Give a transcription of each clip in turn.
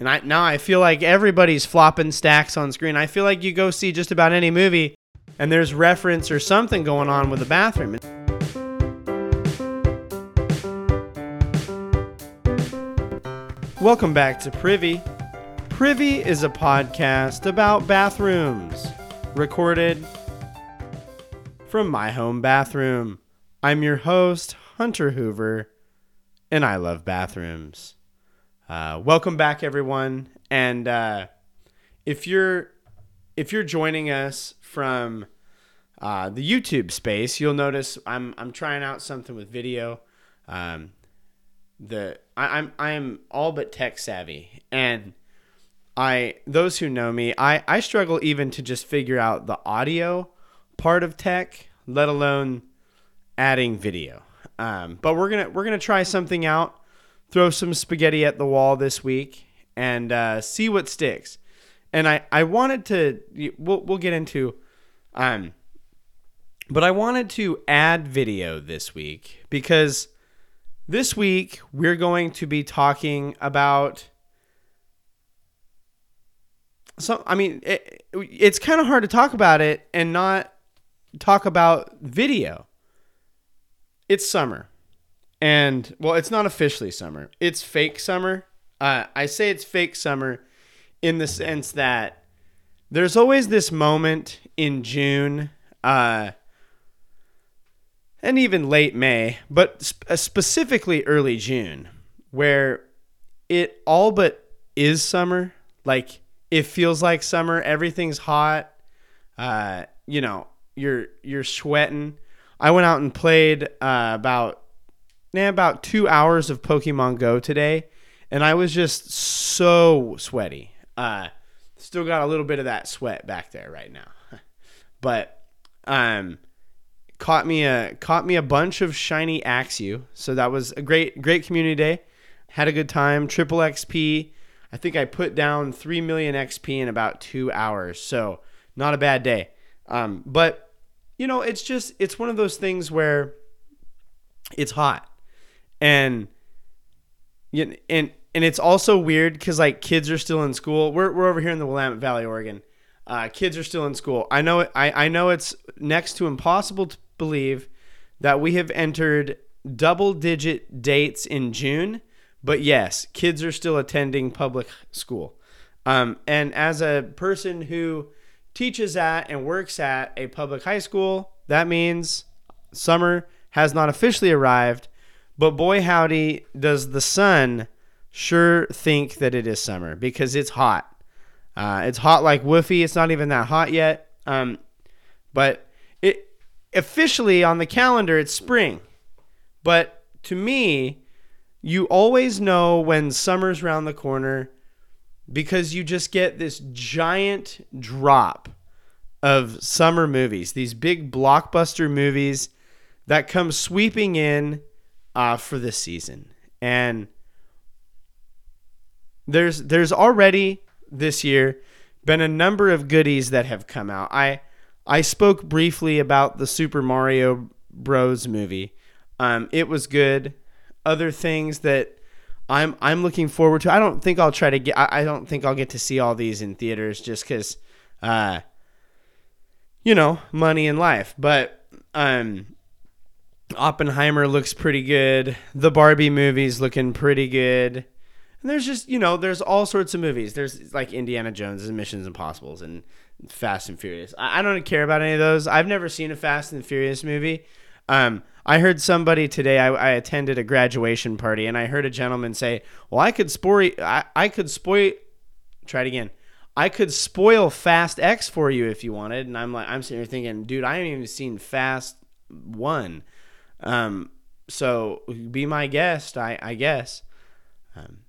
And I now I feel like everybody's flopping stacks on screen. I feel like you go see just about any movie and there's reference or something going on with the bathroom. Welcome back to Privy. Privy is a podcast about bathrooms, recorded from my home bathroom. I'm your host, Hunter Hoover, and I love bathrooms. Uh, welcome back, everyone. And uh, if you're if you're joining us from uh, the YouTube space, you'll notice I'm I'm trying out something with video. Um, the I, I'm I'm all but tech savvy, and I those who know me, I I struggle even to just figure out the audio part of tech, let alone adding video. Um, but we're gonna we're gonna try something out, throw some spaghetti at the wall this week, and uh, see what sticks. And I I wanted to we'll we'll get into, um, but I wanted to add video this week because this week we're going to be talking about. So I mean, it, it's kind of hard to talk about it and not talk about video. It's summer. And, well, it's not officially summer. It's fake summer. Uh, I say it's fake summer in the sense that there's always this moment in June uh, and even late May, but sp- uh, specifically early June, where it all but is summer. Like, it feels like summer. Everything's hot. Uh, you know, you're you're sweating. I went out and played uh, about yeah, about two hours of Pokemon Go today, and I was just so sweaty. Uh, still got a little bit of that sweat back there right now, but um, caught me a caught me a bunch of shiny Axew, so that was a great great community day. Had a good time. Triple XP. I think I put down three million XP in about two hours, so not a bad day. Um, but you know, it's just it's one of those things where it's hot, and and and it's also weird because like kids are still in school. We're we're over here in the Willamette Valley, Oregon. Uh, kids are still in school. I know I I know it's next to impossible to believe that we have entered double digit dates in June, but yes, kids are still attending public school. Um, and as a person who teaches at and works at a public high school. That means summer has not officially arrived, but boy howdy does the sun sure think that it is summer because it's hot. Uh, it's hot like woofy. It's not even that hot yet. Um, but it officially on the calendar it's spring. But to me, you always know when summer's around the corner because you just get this giant drop of summer movies, these big blockbuster movies that come sweeping in uh, for this season. And there's there's already this year been a number of goodies that have come out. I I spoke briefly about the Super Mario Bros movie. Um, it was good. Other things that I'm I'm looking forward to. I don't think I'll try to get. I, I don't think I'll get to see all these in theaters just because, uh, you know, money and life. But um, Oppenheimer looks pretty good. The Barbie movie's looking pretty good. And there's just you know there's all sorts of movies. There's like Indiana Jones and Missions Impossibles and Fast and Furious. I, I don't care about any of those. I've never seen a Fast and Furious movie. Um, I heard somebody today. I, I, attended a graduation party, and I heard a gentleman say, "Well, I could spoil. I, I could spoil. Try it again. I could spoil Fast X for you if you wanted." And I'm like, I'm sitting here thinking, dude, I haven't even seen Fast One. Um, so be my guest, I, I guess. Um,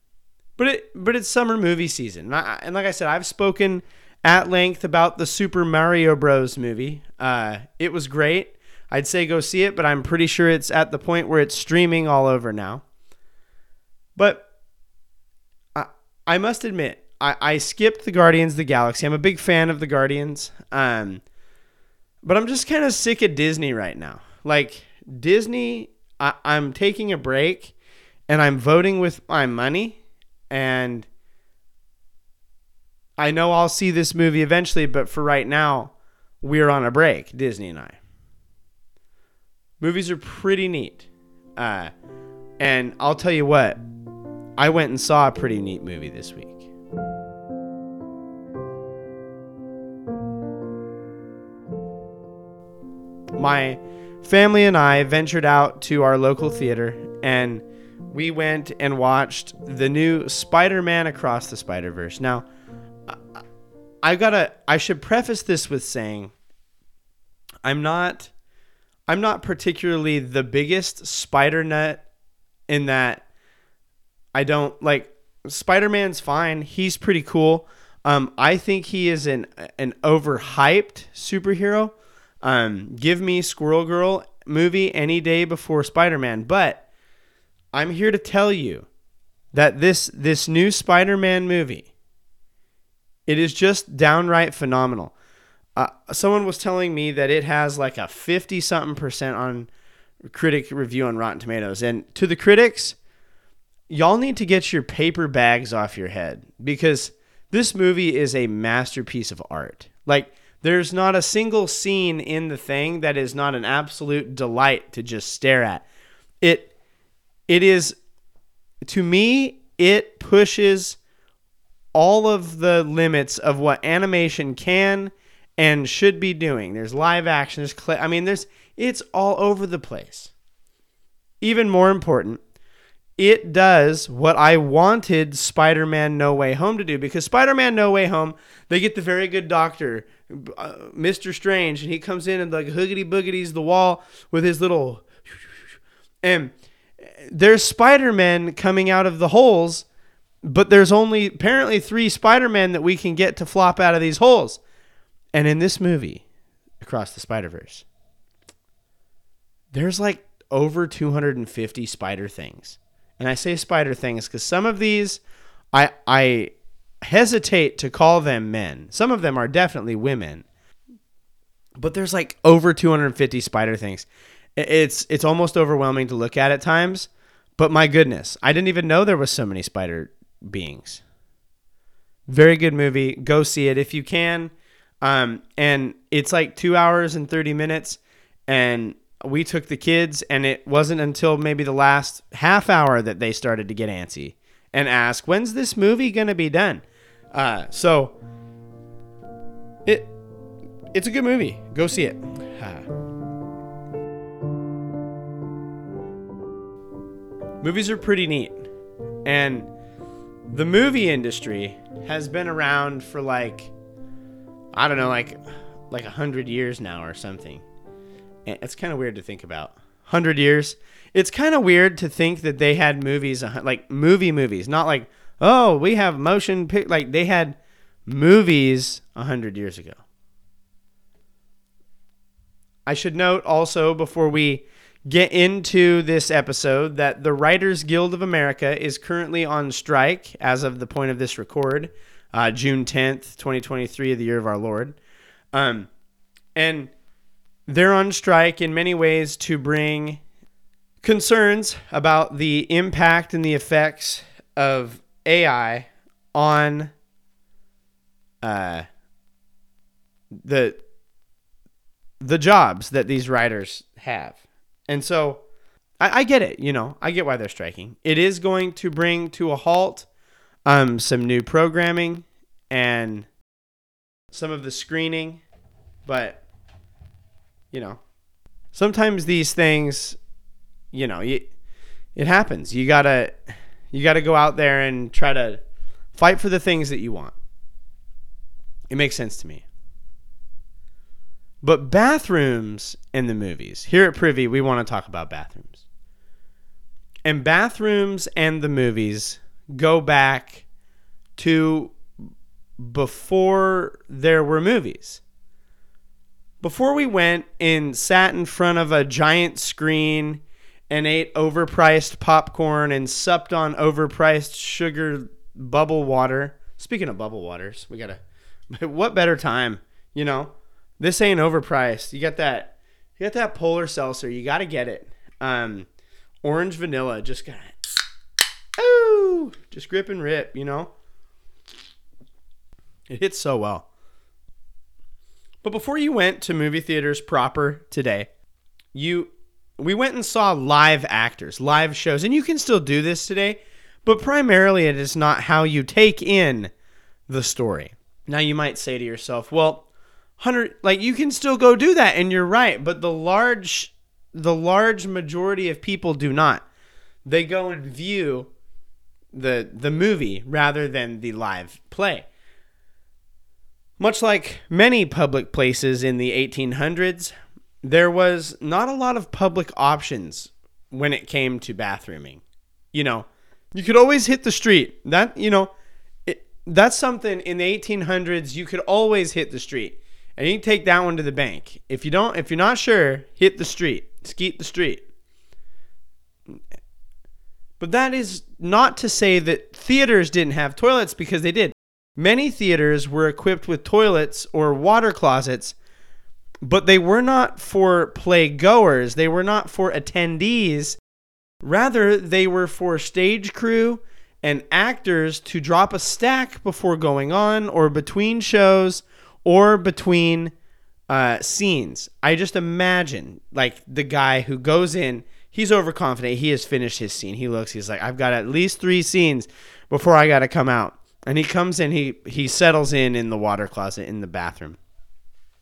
but it, but it's summer movie season, and, I, and like I said, I've spoken at length about the Super Mario Bros. movie. Uh, it was great. I'd say go see it, but I'm pretty sure it's at the point where it's streaming all over now. But I, I must admit, I, I skipped the Guardians of the Galaxy. I'm a big fan of the Guardians. Um, but I'm just kind of sick of Disney right now. Like, Disney, I, I'm taking a break and I'm voting with my money. And I know I'll see this movie eventually, but for right now, we're on a break, Disney and I. Movies are pretty neat. Uh, and I'll tell you what, I went and saw a pretty neat movie this week. My family and I ventured out to our local theater and we went and watched the new Spider-Man Across the Spider-Verse. Now, I gotta. I should preface this with saying, I'm not. I'm not particularly the biggest spider nut in that I don't like Spider-Man's fine. He's pretty cool. Um, I think he is an an overhyped superhero. Um, give me Squirrel Girl movie any day before Spider-Man, but I'm here to tell you that this this new Spider-Man movie it is just downright phenomenal. Uh, someone was telling me that it has like a 50 something percent on critic review on Rotten Tomatoes. And to the critics, y'all need to get your paper bags off your head because this movie is a masterpiece of art. Like, there's not a single scene in the thing that is not an absolute delight to just stare at. It it is to me it pushes all of the limits of what animation can and should be doing. There's live action, there's cl- I mean there's it's all over the place. Even more important, it does what I wanted Spider-Man No Way Home to do because Spider-Man No Way Home, they get the very good doctor, uh, Mr. Strange, and he comes in and like hoogity boogities the wall with his little and there's Spider-Man coming out of the holes but there's only apparently three Spider-Man that we can get to flop out of these holes. And in this movie, Across the Spider-Verse, there's like over 250 spider things. And I say spider things because some of these I I hesitate to call them men. Some of them are definitely women. But there's like over 250 spider things. It's it's almost overwhelming to look at at times. But my goodness, I didn't even know there was so many spider beings. Very good movie. Go see it if you can. Um, and it's like two hours and 30 minutes. And we took the kids, and it wasn't until maybe the last half hour that they started to get antsy and ask, when's this movie to be done? Uh, so it it's a good movie. Go see it. Movies are pretty neat. And the movie industry has been around for like I don't know, like like a hundred years now or something. And it's kind of weird to think about. Hundred years. It's kind of weird to think that they had movies like movie movies, not like oh we have motion. Like they had movies a hundred years ago. I should note also before we get into this episode that the Writers Guild of America is currently on strike as of the point of this record, uh, June 10th, 2023, of the year of our Lord. Um, and they're on strike in many ways to bring concerns about the impact and the effects of AI on uh, the the jobs that these writers have. And so I, I, get it, you know, I get why they're striking. It is going to bring to a halt um, some new programming and some of the screening, but you know, sometimes these things, you know, it, it happens. You gotta you gotta go out there and try to fight for the things that you want. It makes sense to me. But bathrooms in the movies. Here at Privy, we want to talk about bathrooms. And bathrooms and the movies go back to before there were movies. Before we went and sat in front of a giant screen and ate overpriced popcorn and supped on overpriced sugar bubble water. Speaking of bubble waters, we got to what better time, you know? This ain't overpriced. You got that. You got that polar seltzer. You got to get it. Um, orange vanilla. Just got it. Ooh, just grip and rip. You know. It hits so well. But before you went to movie theaters proper today, you we went and saw live actors, live shows, and you can still do this today, but primarily it is not how you take in the story. Now you might say to yourself, well, 100 like you can still go do that and you're right, but the large the large majority of people do not. They go and view the the movie rather than the live play. Much like many public places in the 1800s, there was not a lot of public options when it came to bathrooming. You know, you could always hit the street. That, you know, it, that's something in the 1800s you could always hit the street. And you take that one to the bank. If you don't if you're not sure, hit the street. Skeet the street. But that is not to say that theaters didn't have toilets because they did. Many theaters were equipped with toilets or water closets, but they were not for play goers, they were not for attendees. Rather, they were for stage crew and actors to drop a stack before going on or between shows or between uh, scenes. I just imagine like the guy who goes in, he's overconfident. He has finished his scene. He looks, he's like, I've got at least three scenes before I got to come out. And he comes in, he he settles in in the water closet in the bathroom,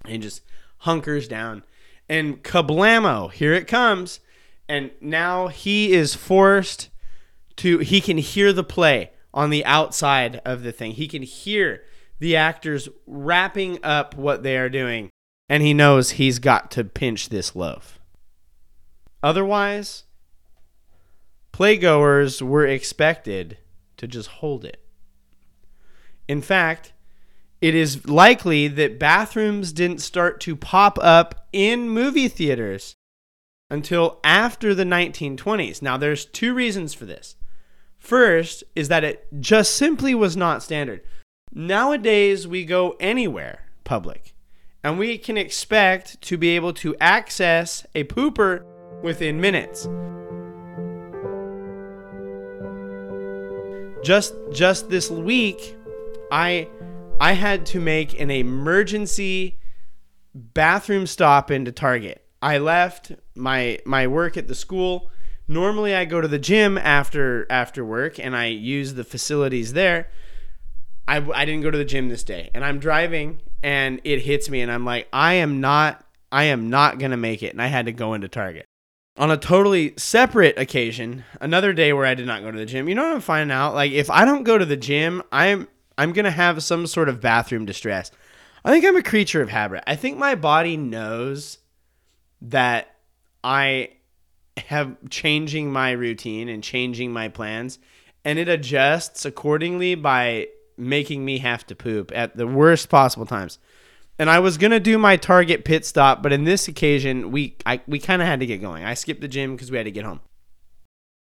and just hunkers down. And kablamo, here it comes. And now he is forced to. He can hear the play on the outside of the thing. He can hear the actors wrapping up what they are doing, and he knows he's got to pinch this loaf. Otherwise, playgoers were expected to just hold it. In fact, it is likely that bathrooms didn't start to pop up in movie theaters until after the 1920s. Now, there's two reasons for this. First is that it just simply was not standard. Nowadays, we go anywhere public, and we can expect to be able to access a pooper within minutes. Just just this week, I I had to make an emergency bathroom stop into Target. I left my my work at the school. Normally I go to the gym after after work and I use the facilities there. I, I didn't go to the gym this day and I'm driving and it hits me and I'm like I am not I am not going to make it and I had to go into Target. On a totally separate occasion, another day where I did not go to the gym. You know what I'm finding out? Like if I don't go to the gym, I'm I'm going to have some sort of bathroom distress. I think I'm a creature of habit. I think my body knows that I have changing my routine and changing my plans and it adjusts accordingly by making me have to poop at the worst possible times. And I was gonna do my target pit stop, but in this occasion, we I, we kind of had to get going. I skipped the gym because we had to get home,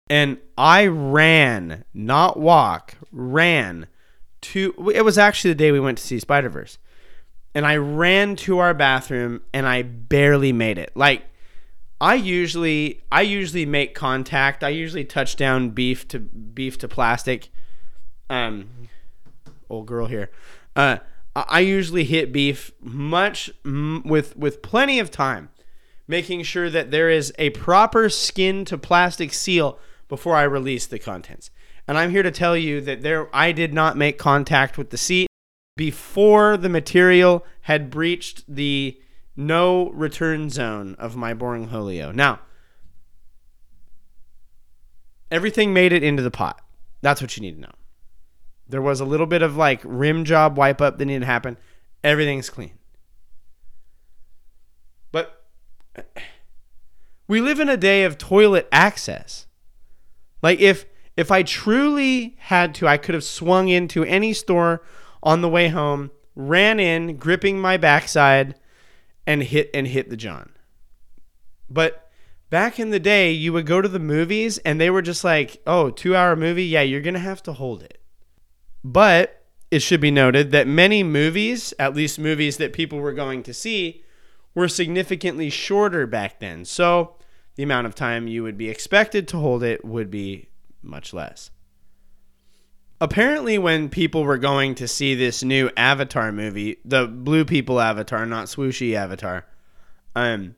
and I ran, not walk, ran to. It was actually the day we went to see Spider Verse, and I ran to our bathroom, and I barely made it. Like I usually I usually make contact. I usually touch down beef to beef to plastic. Um, old girl here. Uh, I usually hit beef much with with plenty of time, making sure that there is a proper skin to plastic seal before I release the contents. And I'm here to tell you that there I did not make contact with the seat before the material had breached the no return zone of my boring Holio. Now, everything made it into the pot. That's what you need to know. There was a little bit of like rim job wipe up that needed to happen. Everything's clean. But we live in a day of toilet access. Like if if I truly had to, I could have swung into any store on the way home, ran in, gripping my backside, and hit and hit the John. But back in the day, you would go to the movies and they were just like, oh, two hour movie, yeah, you're gonna have to hold it. But it should be noted that many movies, at least movies that people were going to see, were significantly shorter back then. So the amount of time you would be expected to hold it would be much less. apparently when people were going to see this new Avatar movie, the blue people Avatar, not swooshy Avatar, um,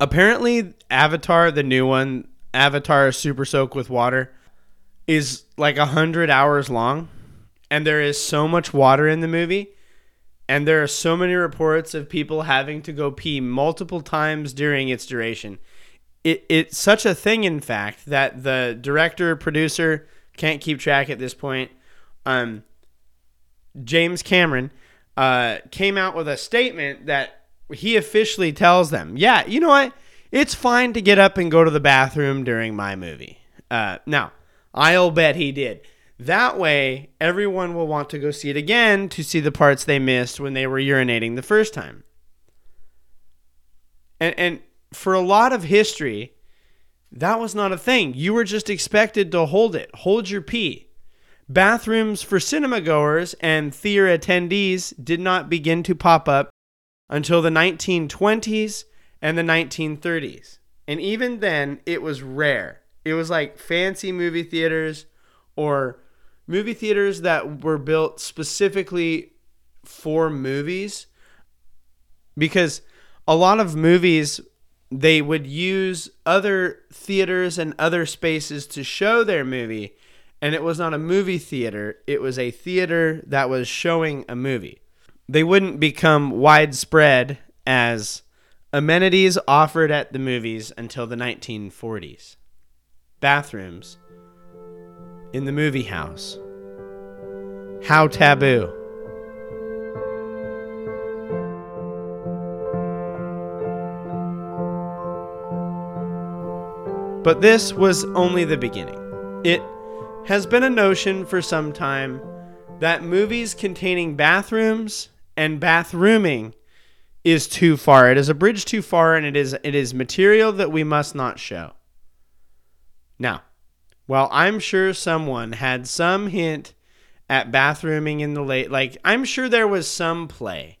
apparently Avatar, the new one, Avatar Super Soak with Water, is like a hundred hours long, and there is so much water in the movie, and there are so many reports of people having to go pee multiple times during its duration. It, it's such a thing, in fact, that the director, producer, can't keep track at this point. Um, James Cameron uh, came out with a statement that he officially tells them, yeah, you know what? It's fine to get up and go to the bathroom during my movie. Uh, now, I'll bet he did. That way, everyone will want to go see it again to see the parts they missed when they were urinating the first time. And, and for a lot of history, that was not a thing. You were just expected to hold it, hold your pee. Bathrooms for cinema goers and theater attendees did not begin to pop up until the 1920s and the 1930s. And even then, it was rare. It was like fancy movie theaters or movie theaters that were built specifically for movies because a lot of movies they would use other theaters and other spaces to show their movie and it was not a movie theater it was a theater that was showing a movie. They wouldn't become widespread as amenities offered at the movies until the 1940s bathrooms in the movie house. How taboo But this was only the beginning. It has been a notion for some time that movies containing bathrooms and bathrooming is too far. It is a bridge too far and it is it is material that we must not show. Now, while I'm sure someone had some hint at bathrooming in the late like I'm sure there was some play.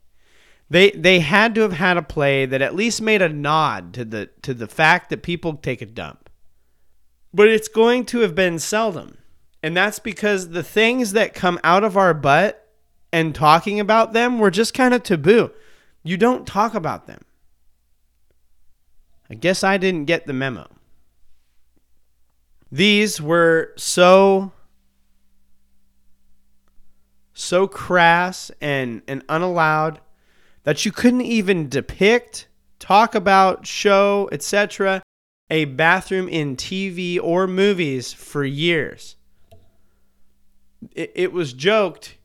They they had to have had a play that at least made a nod to the to the fact that people take a dump but it's going to have been seldom. And that's because the things that come out of our butt and talking about them were just kind of taboo. You don't talk about them. I guess I didn't get the memo. These were so so crass and, and unallowed that you couldn't even depict, talk about, show, etc a bathroom in TV or movies for years. It, it was joked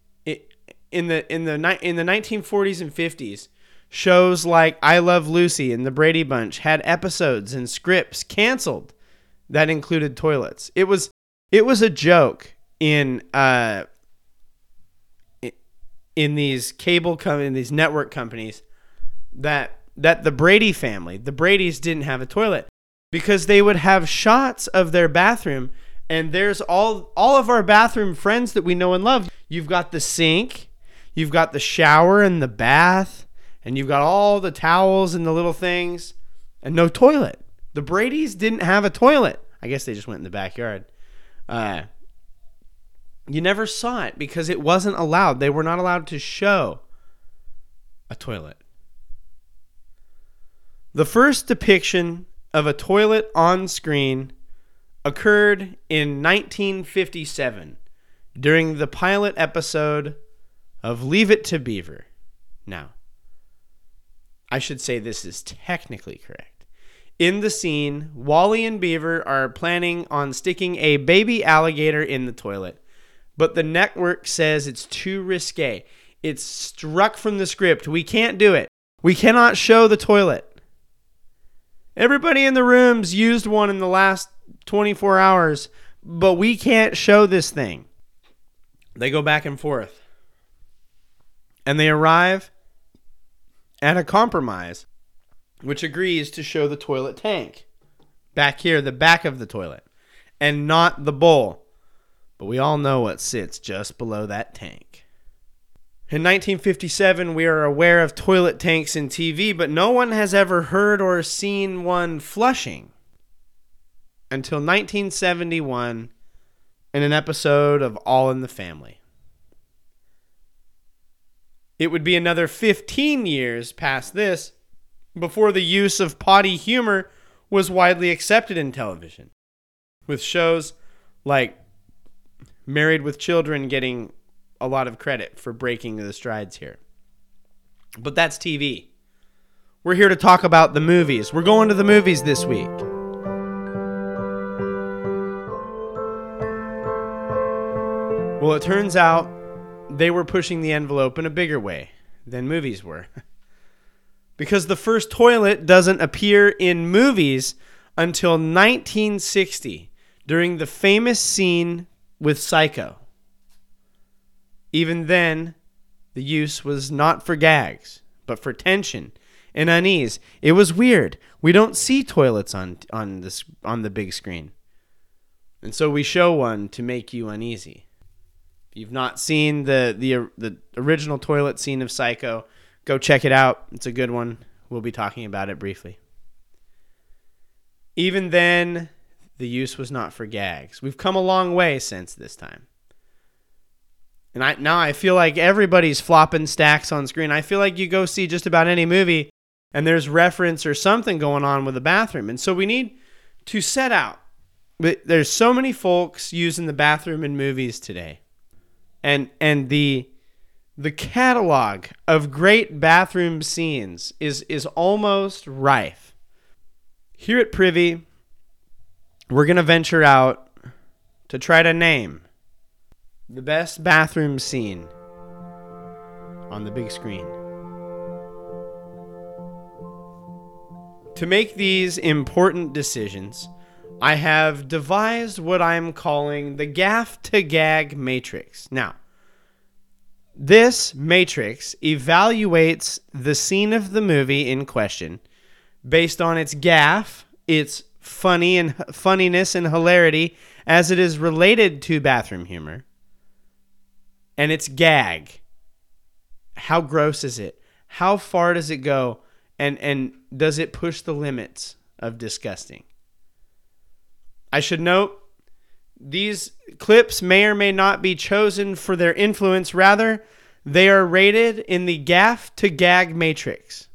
in the in the in the 1940s and 50s. Shows like I Love Lucy and The Brady Bunch had episodes and scripts canceled that included toilets. It was it was a joke in uh in these cable com- in these network companies that that the Brady family, the Brady's didn't have a toilet because they would have shots of their bathroom and there's all all of our bathroom friends that we know and love. You've got the sink, you've got the shower and the bath, and you've got all the towels and the little things and no toilet. The Brady's didn't have a toilet. I guess they just went in the backyard. Uh, you never saw it because it wasn't allowed. They were not allowed to show a toilet. The first depiction of a toilet on screen occurred in 1957 during the pilot episode of Leave It to Beaver. Now, I should say this is technically correct. In the scene, Wally and Beaver are planning on sticking a baby alligator in the toilet, but the network says it's too risque. It's struck from the script. We can't do it. We cannot show the toilet. Everybody in the rooms used one in the last 24 hours, but we can't show this thing. They go back and forth. And they arrive at a compromise, which agrees to show the toilet tank. Back here, the back of the toilet, and not the bowl. But we all know what sits just below that tank. In 1957, we are aware of toilet tanks in TV, but no one has ever heard or seen one flushing. Until 1971, in an episode of All in the Family. It would be another 15 years past this before the use of potty humor was widely accepted in television, with shows like Married with Children getting a lot of credit for breaking the strides here. But that's TV. We're here to talk about the movies. We're going to the movies this week. Well, it turns out they were pushing the envelope in a bigger way than movies were. because the first toilet doesn't appear in movies until 1960 during the famous scene with Psycho. Even then, the use was not for gags, but for tension and unease. It was weird. We don't see toilets on on this on the big screen. And so we show one to make you uneasy. If you've not seen the the the original toilet scene of Psycho, go check it out. It's a good one. We'll be talking about it briefly. Even then, the use was not for gags. We've come a long way since this time. And I now I feel like everybody's flopping stacks on screen. I feel like you go see just about any movie and there's reference or something going on with the bathroom. And so we need to set out. But There's so many folks using the bathroom in movies today and and the the catalog of great bathroom scenes is is almost rife. Here at Privy, we're going to venture out to try to name the best bathroom scene on the big screen. To make these important decisions, I have devised what I'm calling the gaff to gag matrix. Now, this matrix evaluates the scene of the movie in question based on its gaff, its funny and funniness and hilarity as it is related to bathroom humor, and its gag. How gross is it? How far does it go? And and does it push the limits of disgusting? I should note these clips may or may not be chosen for their influence. Rather, they are rated in the gaff to gag matrix.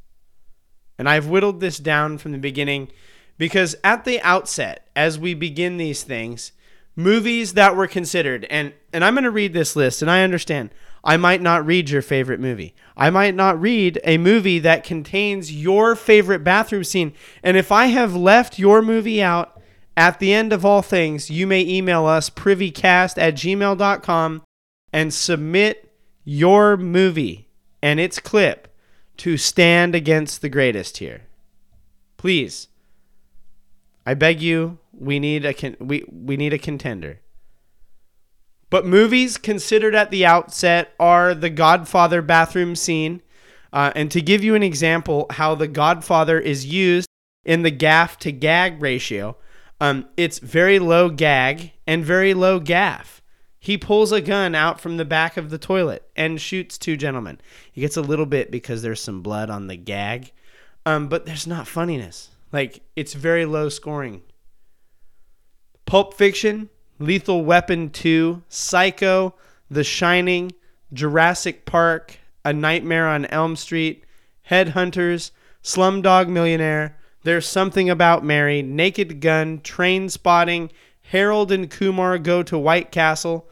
And I've whittled this down from the beginning because at the outset, as we begin these things, movies that were considered, and, and I'm going to read this list, and I understand I might not read your favorite movie. I might not read a movie that contains your favorite bathroom scene. And if I have left your movie out, at the end of all things, you may email us privycast at gmail.com and submit your movie and its clip to stand against the greatest here. Please. I beg you, we need a con- we, we need a contender. But movies considered at the outset are The Godfather bathroom scene. Uh, and to give you an example how The Godfather is used in the gaff to gag ratio, um, it's very low gag and very low gaff. He pulls a gun out from the back of the toilet and shoots two gentlemen. He gets a little bit because there's some blood on the gag, um, but there's not funniness. Like, it's very low scoring. Pulp Fiction, Lethal Weapon 2, Psycho, The Shining, Jurassic Park, A Nightmare on Elm Street, Headhunters, Slumdog Millionaire, there's Something About Mary, Naked Gun, Train Spotting, Harold and Kumar Go to White Castle,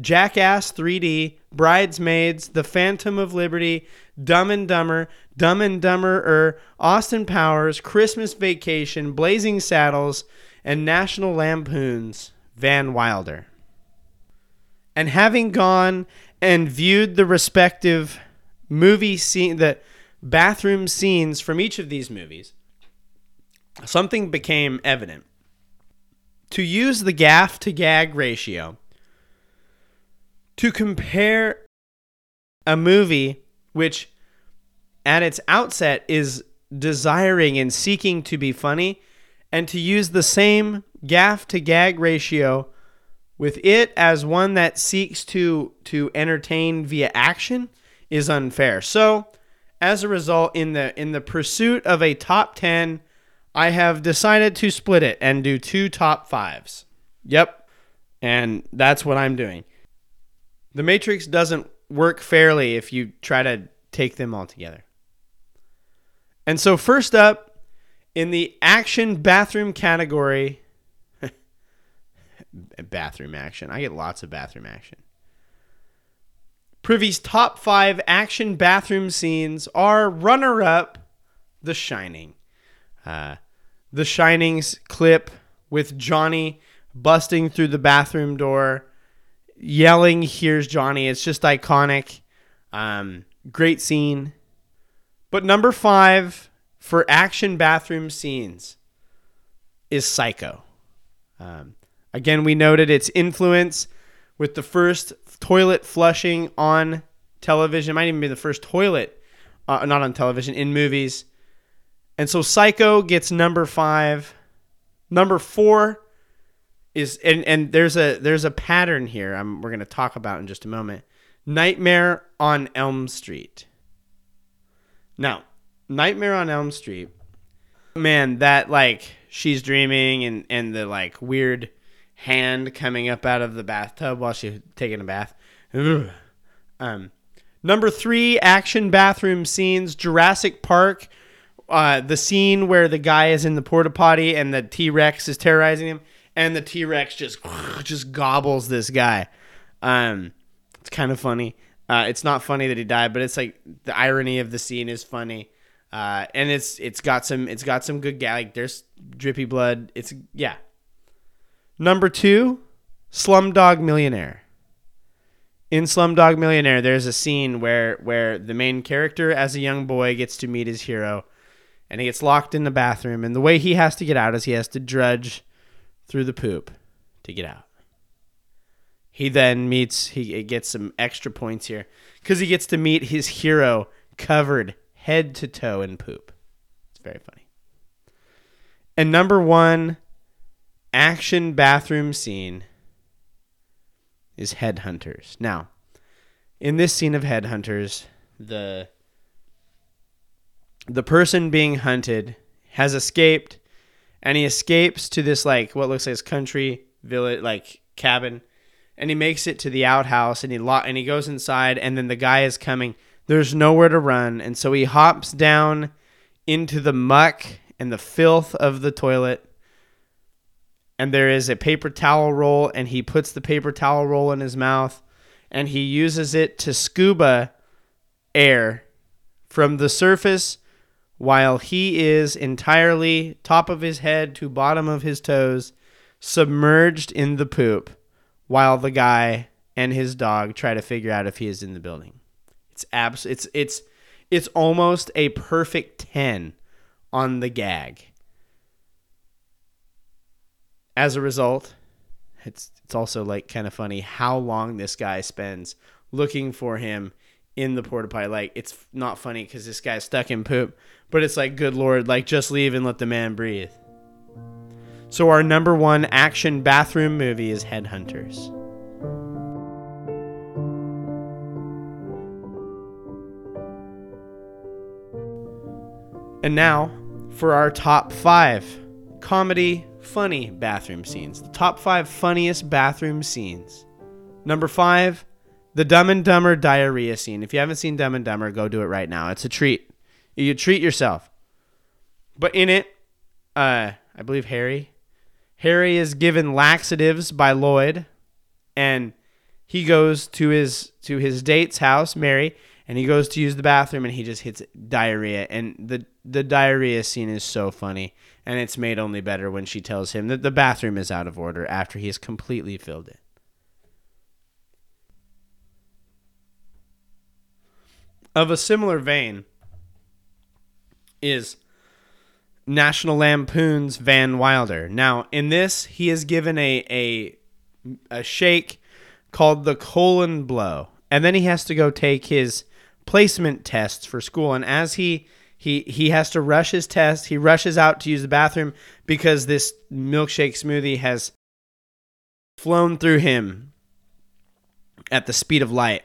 Jackass 3D, Bridesmaids, The Phantom of Liberty, Dumb and Dumber, Dumb and Dumberer, Austin Powers, Christmas Vacation, Blazing Saddles, and National Lampoon's Van Wilder. And having gone and viewed the respective movie scene, the bathroom scenes from each of these movies, something became evident. To use the gaff to gag ratio, to compare a movie which at its outset is desiring and seeking to be funny, and to use the same gaff to gag ratio with it as one that seeks to to entertain via action is unfair. So, as a result in the in the pursuit of a top 10 I have decided to split it and do two top fives. Yep. And that's what I'm doing. The Matrix doesn't work fairly if you try to take them all together. And so, first up, in the action bathroom category, bathroom action. I get lots of bathroom action. Privy's top five action bathroom scenes are runner up The Shining. Uh, the Shining's clip with Johnny busting through the bathroom door, yelling, Here's Johnny. It's just iconic. Um, great scene. But number five for action bathroom scenes is Psycho. Um, again, we noted its influence with the first toilet flushing on television. It might even be the first toilet, uh, not on television, in movies. And so Psycho gets number five. Number four is and, and there's a there's a pattern here. I'm, we're going to talk about in just a moment. Nightmare on Elm Street. Now, Nightmare on Elm Street. Man, that like she's dreaming and and the like weird hand coming up out of the bathtub while she's taking a bath. Um, number three, action bathroom scenes. Jurassic Park. Uh, the scene where the guy is in the porta potty and the T Rex is terrorizing him, and the T Rex just just gobbles this guy. Um, it's kind of funny. Uh, it's not funny that he died, but it's like the irony of the scene is funny. Uh, and it's it's got some it's got some good gag. Like there's drippy blood. It's yeah. Number two, Slumdog Millionaire. In Slumdog Millionaire, there's a scene where where the main character, as a young boy, gets to meet his hero, and he gets locked in the bathroom. And the way he has to get out is he has to drudge through the poop to get out. He then meets he gets some extra points here because he gets to meet his hero covered head to toe in poop. It's very funny. And number one action bathroom scene is Headhunters. Now, in this scene of Headhunters, the the person being hunted has escaped and he escapes to this like what looks like his country village like cabin and he makes it to the outhouse and he lo- and he goes inside and then the guy is coming there's nowhere to run and so he hops down into the muck and the filth of the toilet and there is a paper towel roll and he puts the paper towel roll in his mouth and he uses it to scuba air from the surface while he is entirely top of his head to bottom of his toes submerged in the poop while the guy and his dog try to figure out if he is in the building. It's abs it's it's it's almost a perfect 10 on the gag as a result, it's it's also like kind of funny how long this guy spends looking for him in the porta potty. Like it's not funny because this guy's stuck in poop, but it's like, good lord, like just leave and let the man breathe. So our number one action bathroom movie is Headhunters. And now for our top five comedy funny bathroom scenes. The top five funniest bathroom scenes. Number five, the Dumb and Dumber diarrhea scene. If you haven't seen Dumb and Dumber, go do it right now. It's a treat. You treat yourself. But in it, uh, I believe Harry. Harry is given laxatives by Lloyd, and he goes to his to his date's house, Mary, and he goes to use the bathroom, and he just hits diarrhea. And the the diarrhea scene is so funny and it's made only better when she tells him that the bathroom is out of order after he has completely filled it. Of a similar vein is National Lampoon's Van Wilder. Now, in this, he is given a a a shake called the colon blow, and then he has to go take his placement tests for school. And as he he he has to rush his test. He rushes out to use the bathroom because this milkshake smoothie has flown through him at the speed of light.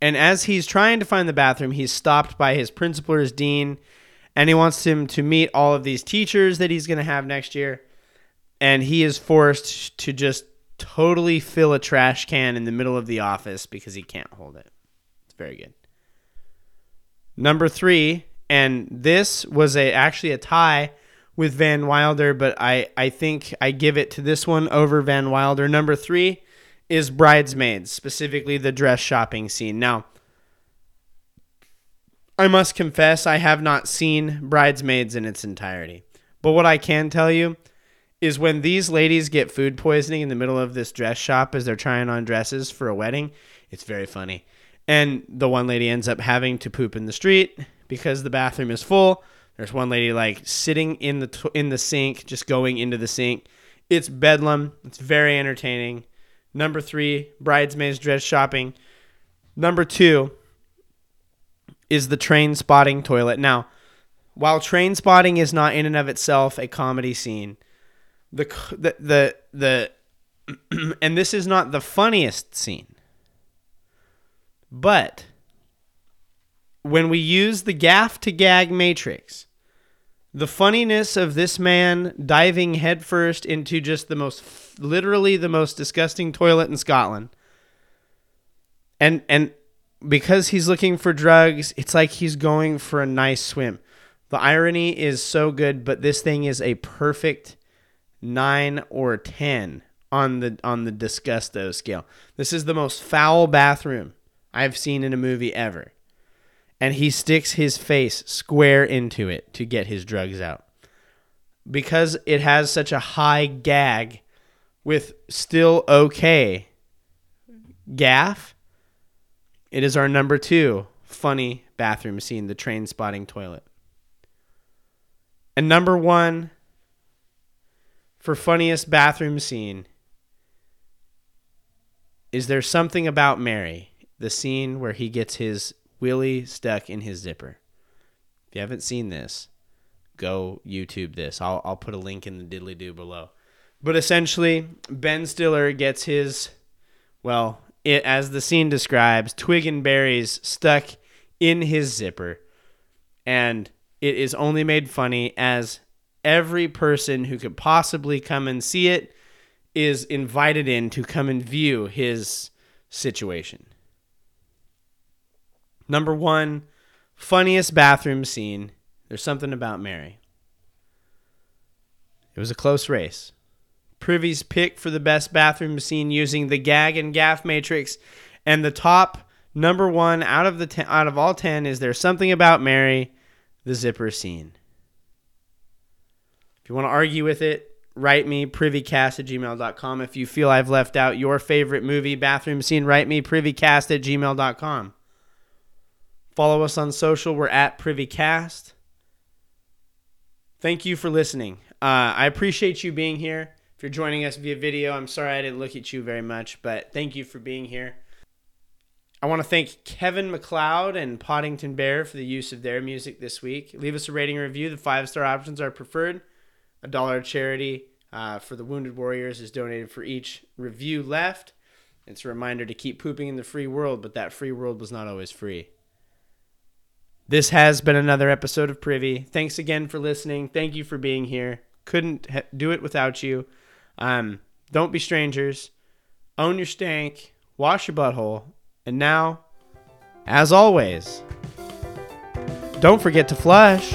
And as he's trying to find the bathroom, he's stopped by his principal or his dean, and he wants him to meet all of these teachers that he's going to have next year. And he is forced to just totally fill a trash can in the middle of the office because he can't hold it. It's very good. Number three, and this was a actually a tie with Van Wilder, but I, I think I give it to this one over Van Wilder. Number three is Bridesmaids, specifically the dress shopping scene. Now, I must confess, I have not seen Bridesmaids in its entirety. But what I can tell you is when these ladies get food poisoning in the middle of this dress shop as they're trying on dresses for a wedding, it's very funny. And the one lady ends up having to poop in the street because the bathroom is full. There's one lady like sitting in the t- in the sink, just going into the sink. It's bedlam. It's very entertaining. Number three, bridesmaids dress shopping. Number two is the Trainspotting toilet. Now, while Trainspotting is not in and of itself a comedy scene, the the the, the and this is not the funniest scene. But when we use the gaff to gag matrix, the funniness of this man diving headfirst into just the most literally the most disgusting toilet in Scotland. And and because he's looking for drugs, it's like he's going for a nice swim. The irony is so good, but this thing is a perfect 9 or 10 on the on the disgusto scale. This is the most foul bathroom I've seen in a movie ever and he sticks his face square into it to get his drugs out. Because it has such a high gag with still okay gaff, it is our number two funny bathroom scene, the Trainspotting toilet. And number one for funniest bathroom scene is there something about Mary, the scene where he gets his Willie stuck in his zipper. If you haven't seen this, go YouTube this. I'll, I'll put a link in the diddly do below. But essentially, Ben Stiller gets his, well, it, as the scene describes, twig and berries stuck in his zipper. And it is only made funny as every person who could possibly come and see it is invited in to come and view his situation. Number one, funniest bathroom scene. There's something about Mary. It was a close race. Privy's pick for the best bathroom scene using the gag and gaff matrix, and the top number one out of the ten, out of all ten is "There's something about Mary, the zipper scene. If you want to argue with it, write me privycast at gmail.com. If you feel I've left out your favorite movie bathroom scene, write me privycast at gmail.com. Follow us on social. We're at PrivyCast. Thank you for listening. Uh, I appreciate you being here. If you're joining us via video, I'm sorry I didn't look at you very much, but thank you for being here. I want to thank Kevin MacLeod and Podington Bear for the use of their music this week. Leave us a rating or review. The five star options are preferred. A dollar charity uh, for the Wounded Warriors is donated for each review left. It's a reminder to keep pooping in the free world, but that free world was not always free. This has been another episode of Privy. Thanks again for listening. Thank you for being here. Couldn't ha- do it without you. Um, don't be strangers. Own your stank. Wash your butthole. And now, as always, don't forget to flush.